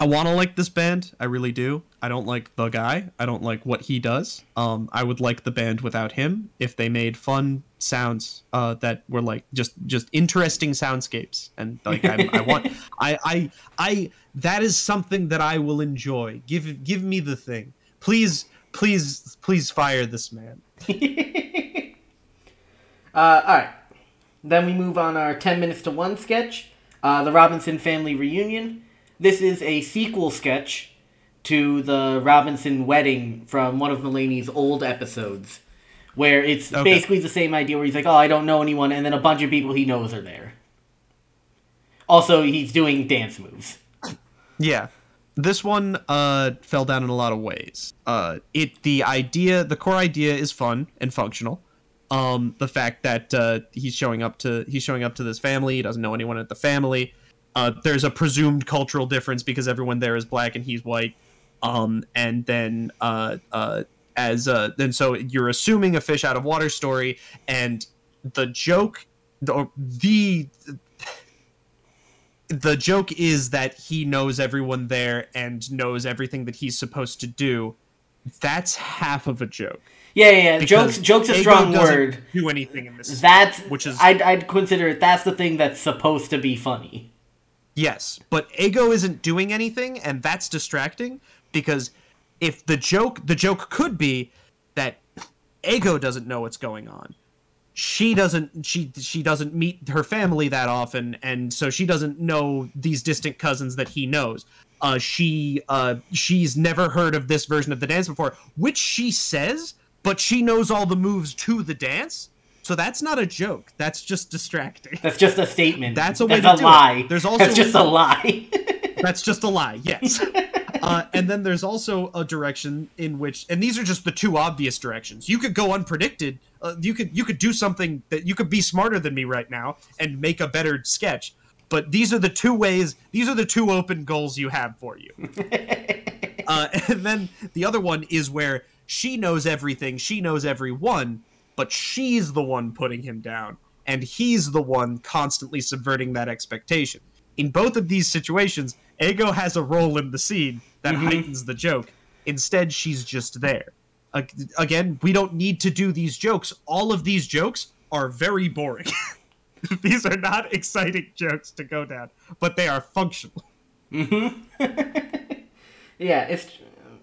I want to like this band. I really do. I don't like the guy. I don't like what he does. Um, I would like the band without him if they made fun sounds uh, that were like just just interesting soundscapes. And like I, I want, I, I, I. That is something that I will enjoy. Give give me the thing, please, please, please fire this man. Uh, all right. Then we move on our 10 minutes to one sketch, uh, the Robinson family reunion. This is a sequel sketch to the Robinson wedding from one of Mulaney's old episodes, where it's Okay. basically the same idea where he's like, oh, I don't know anyone, and then a bunch of people he knows are there. Also, he's doing dance moves. Yeah. This one uh fell down in a lot of ways. Uh it the idea the core idea is fun and functional. Um the fact that uh he's showing up to he's showing up to this family, he doesn't know anyone at the family. Uh there's a presumed cultural difference because everyone there is black and he's white. Um and then uh uh as uh then so you're assuming a fish out of water story and the joke the, the the joke is that he knows everyone there and knows everything that he's supposed to do. That's half of a joke. Yeah, yeah, yeah. Jokes, jokes a strong word. Do anything in this? That's which is I'd, I'd consider it. That's the thing that's supposed to be funny. yes, but Ego isn't doing anything, and that's distracting because if the joke the joke could be that Ego doesn't know what's going on. She doesn't she she doesn't meet her family that often and so she doesn't know these distant cousins that he knows. Uh she uh she's never heard of this version of the dance before, which she says, but she knows all the moves to the dance. So that's not a joke. That's just distracting. That's just a statement. That's a way That's to a do it. lie. There's also- that's just a lie. That's just a lie. Yes. Uh, and then there's also a direction in which, and these are just the two obvious directions. You could go unpredicted. Uh, you could you could do something that you could be smarter than me right now and make a better sketch. But these are the two ways. These are the two open goals you have for you. uh, and then the other one is where she knows everything. She knows everyone, but she's the one putting him down, and he's the one constantly subverting that expectation. In both of these situations, Ego has a role in the scene that mm-hmm. heightens the joke. Instead, she's just there. Again, we don't need to do these jokes. All of these jokes are very boring. these are not exciting jokes to go down, but they are functional. Mm-hmm. yeah, it's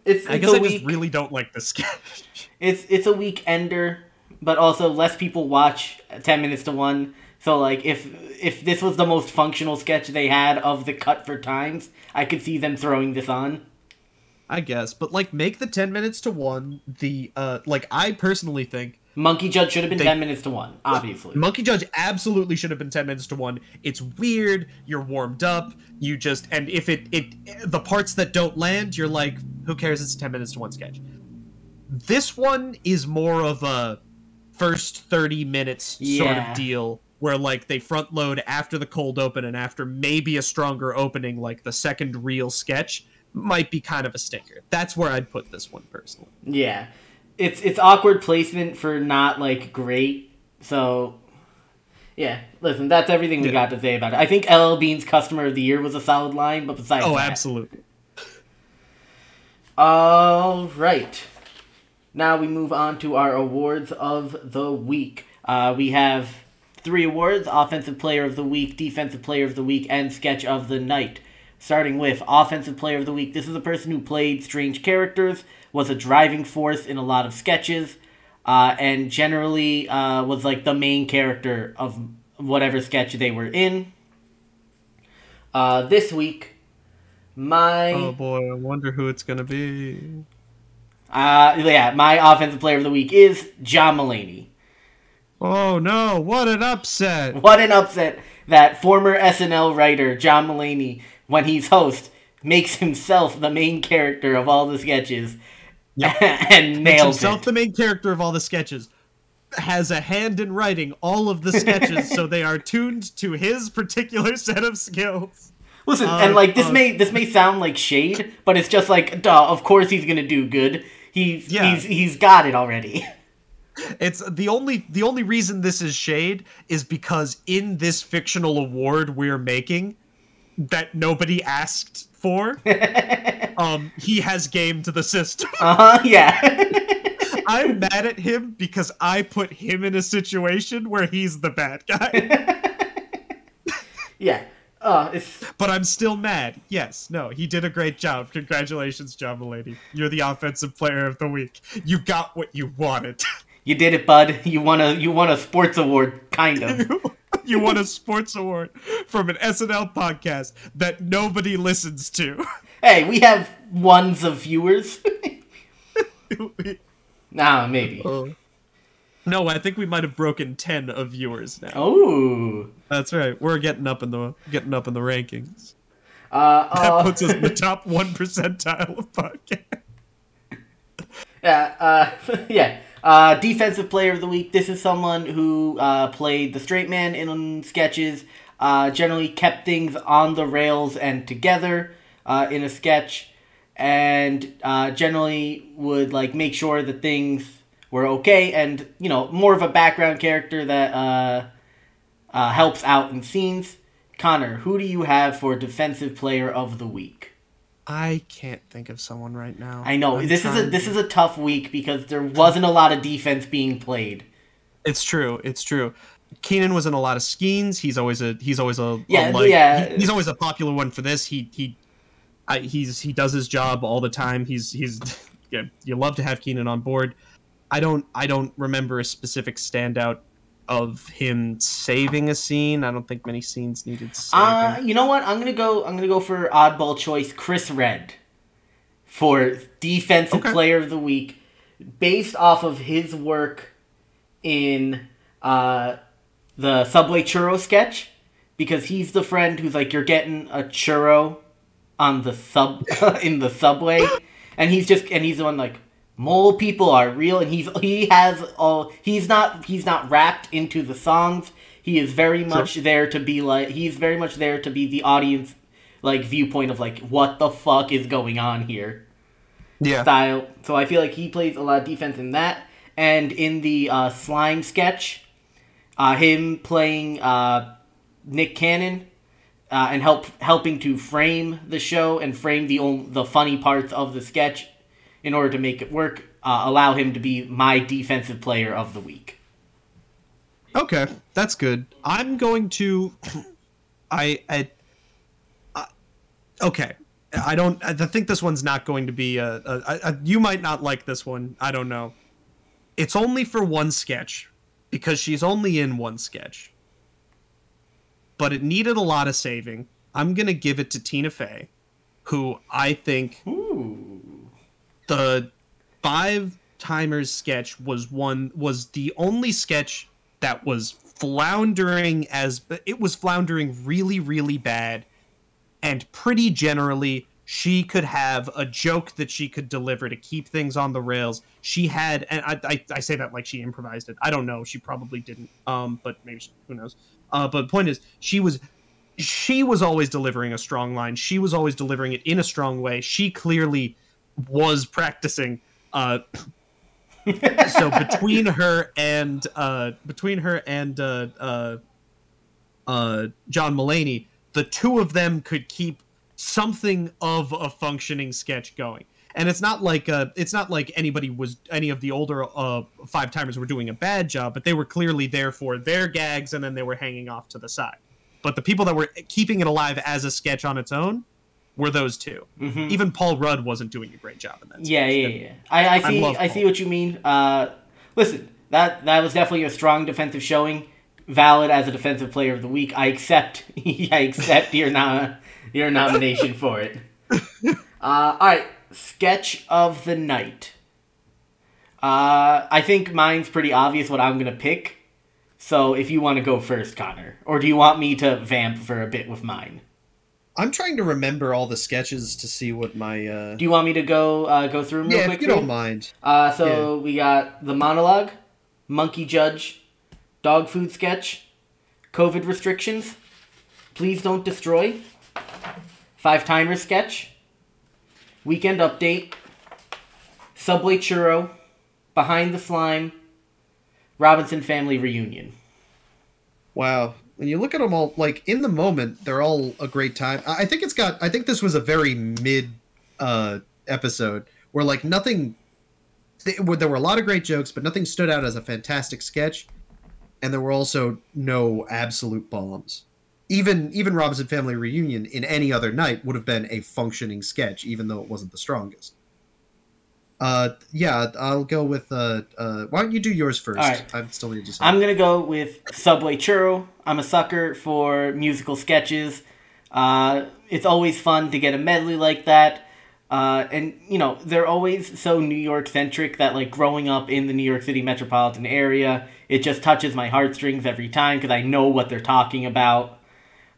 it's I it's guess I just really don't like this sketch. It's it's a week ender, but also less people watch ten minutes to one. So like if if this was the most functional sketch they had of the cut for times, I could see them throwing this on. I guess, but like make the 10 minutes to 1 the uh like I personally think Monkey Judge should have been They- ten minutes to one, obviously. Monkey Judge absolutely should have been 10 minutes to 1. It's weird, you're warmed up, you just and if it it the parts that don't land, you're like who cares it's 10 minutes to 1 sketch. This one is more of a first 30 minutes sort of deal where like they front load after the cold open and after maybe a stronger opening like the second real sketch might be kind of a stinker. That's where I'd put this one personally. Yeah, it's it's awkward placement for not like great. So, yeah. Listen, that's everything we Yeah. got to say about it. I think LL Bean's Customer of the Year was a solid line, but besides, Oh, that, absolutely. All right. Now we move on to our awards of the week. Uh, we have three awards Offensive Player of the Week, Defensive Player of the Week, and Sketch of the Night. Starting with Offensive Player of the Week. This is a person who played strange characters, was a driving force in a lot of sketches, uh, and generally uh, was like the main character of whatever sketch they were in. Uh, this week, my Oh boy, I wonder who it's gonna be. uh, yeah, my offensive player of the week is John Mulaney. Oh no, what an upset! What an upset that former SNL writer John Mulaney, when he's host, makes himself the main character of all the sketches and Makes nails himself it. the main character of all the sketches. Has a hand in writing all of the sketches, so they are tuned to his particular set of skills. Listen, Uh, and like this uh, may this may sound like shade, but it's just like, duh. Of course he's gonna do good. He's Yeah. he's he's got it already. It's the only the only reason this is shade is because in this fictional award we're making that nobody asked for, um, he has game to the system. Uh huh. Yeah. I'm mad at him because I put him in a situation where he's the bad guy. yeah. Uh, it's but I'm still mad. Yes, no, he did a great job. Congratulations, John Mulaney. You're the offensive player of the week. You got what you wanted. You did it, bud. You won a you won a sports award, kind of. you won a sports award from an SNL podcast that nobody listens to. hey, we have ones of viewers. nah, maybe. no, I think we might have broken 10 of viewers now. Oh. That's right. We're getting up in the getting up in the rankings. Uh, That uh, puts us in the top 1 percentile of podcasts. yeah, uh, yeah. Uh, defensive player of the week. This is someone who uh, played the straight man in sketches. Uh, generally kept things on the rails and together uh, in a sketch, and uh, generally would like make sure that things were okay. And you know, more of a background character that uh, helps out in scenes. Connor, who do you have for defensive player of the week? I can't think of someone right now. I know I'm this is a this to- is a tough week because there wasn't a lot of defense being played. It's true. It's true. Keenan was in a lot of skeins. He's always a he's always a, a Yeah, yeah. he- he's always a popular one for this. He he I, he's he does his job all the time. He's he's yeah, you love to have Keenan on board. I don't I don't remember a specific standout of him saving a scene. I don't think many scenes needed saving. Uh, you know what? I'm gonna go. I'm gonna go for oddball choice, Chris Redd, for defensive Okay. player of the week, based off of his work in uh, the Subway churro sketch, because he's the friend who's like, you're getting a churro on the sub in the subway, and he's just and he's the one like. Mole people are real, and he's he has all. He's not he's not wrapped into the songs. He is very much there to be like he's very much there to be the audience like viewpoint of like what the fuck is going on here yeah. style. So I feel like he plays a lot of defense in that, and in the uh, slime sketch, uh, him playing uh, Nick Cannon. Uh, and help helping to frame the show and frame the the funny parts of the sketch in order to make it work. Uh, allow him to be my defensive player of the week. Okay, that's good. I'm going to. I, I, I okay. I don't. I think this one's not going to be a, a, a. You might not like this one. I don't know. It's only for one sketch, because she's only in one sketch. But it needed a lot of saving. I'm gonna give it to Tina Fey, who I think Ooh. The five timers sketch was one was the only sketch that was floundering as it was floundering really really bad. And pretty generally she could have a joke that she could deliver to keep things on the rails. She had and i, I, I say that like she improvised it. I don't know. She probably didn't. Um but maybe she, who knows? Uh but the point is she was she was always delivering a strong line. She was always delivering it in a strong way. She clearly was practicing uh so between her and uh between her and uh uh uh John Mulaney, the two of them could keep something of a functioning sketch going. and it's not like uh, it's not like anybody was any of the older uh, five timers were doing a bad job, but they were clearly there for their gags, and then they were hanging off to the side. But the people that were keeping it alive as a sketch on its own were those 2 Even Paul Rudd wasn't doing a great job in that. Mm-hmm. Yeah, yeah, yeah. I, I see. love I see what you mean. Uh, listen, that that was definitely a strong defensive showing. Valid as a defensive player of the week. I accept. I accept your nom- your nomination for it. Uh, all right, sketch of the night. Uh, I think mine's pretty obvious what I'm gonna pick. So if you want to go first, Connor, or do you want me to vamp for a bit with mine? I'm trying to remember all the sketches to see what my. Uh... Do you want me to go uh, go through them real quick? if you don't mind. Uh, so we got the monologue, monkey judge, dog food sketch, COVID restrictions, please don't destroy, five timer sketch, weekend update, subway churro, behind the slime, Robinson family reunion. Wow. When you look at them all, like in the moment, they're all a great time. I think it's got. I think this was a very mid uh, episode where like nothing. th- There were a lot of great jokes, but nothing stood out as a fantastic sketch, and there were also no absolute bombs. Even even Robinson Family Reunion in any other night would have been a functioning sketch, even though it wasn't the strongest. Uh, yeah, I'll go with. Uh, uh, why don't you do yours first? Right. I'm still need to decide. I'm gonna go with Subway Churro. I'm a sucker for musical sketches. Uh, it's always fun to get a medley like that. Uh, and you know they're always so New York centric that like growing up in the New York City metropolitan area, it just touches my heartstrings every time because I know what they're talking about.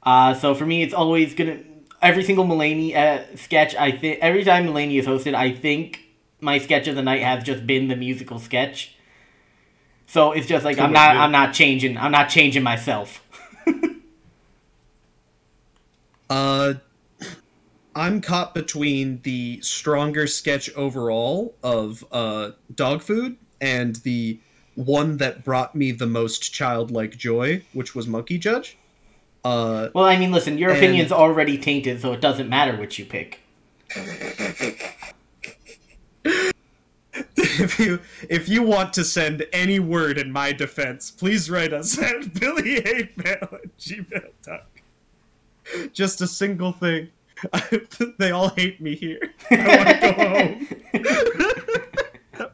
Uh, so for me, it's always gonna every single Mulaney uh, sketch. I think every time Mulaney is hosted, I think my sketch of the night has just been the musical sketch. So it's just like I'm not I'm not changing I'm not changing myself. Uh, I'm caught between the stronger sketch overall of uh, dog food and the one that brought me the most childlike joy, which was Monkey Judge. Uh, Well, I mean, listen, your And- opinion's already tainted, so it doesn't matter which you pick. if you if you want to send any word in my defense, please write us at billyhatemail at gmail.com. Just a single thing. they all hate me here. I want to go home.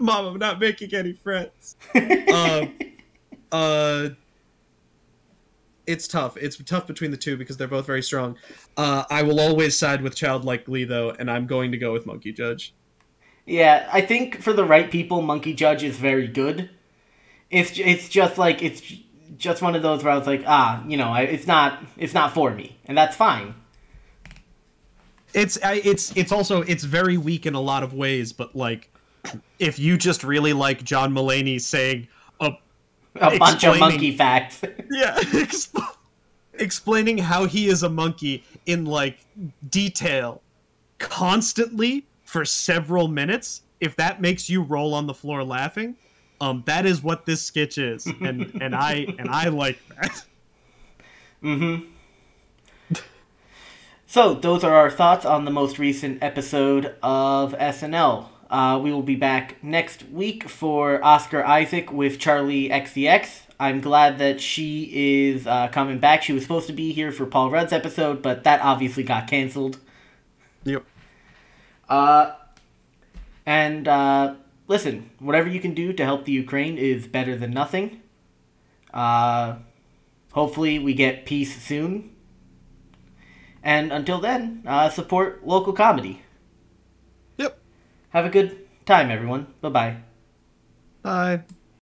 Mom, I'm not making any friends. uh, uh, it's tough. It's tough between the two because they're both very strong. Uh, I will always side with childlike Glee though, and I'm going to go with Monkey Judge. Yeah, I think for the right people, Monkey Judge is very good. It's it's just like it's just one of those where I was like, ah, you know, I, it's not it's not for me, and that's fine. it's it's it's also it's very weak in a lot of ways but like if you just really like john mulaney saying a A bunch of monkey facts. yeah exp- explaining how he is a monkey in like detail constantly for several minutes if that makes you roll on the floor laughing um that is what this sketch is and and i and i like that Mhm. So, those are our thoughts on the most recent episode of SNL. Uh, we will be back next week for Oscar Isaac with Charli XCX. I'm glad that she is uh, coming back. She was supposed to be here for Paul Rudd's episode, but that obviously got canceled. yep Uh, and uh, listen, whatever you can do to help the Ukraine is better than nothing. Uh, hopefully, we get peace soon. And until then, uh, support local comedy. yep Have a good time, everyone. Bye bye. Bye.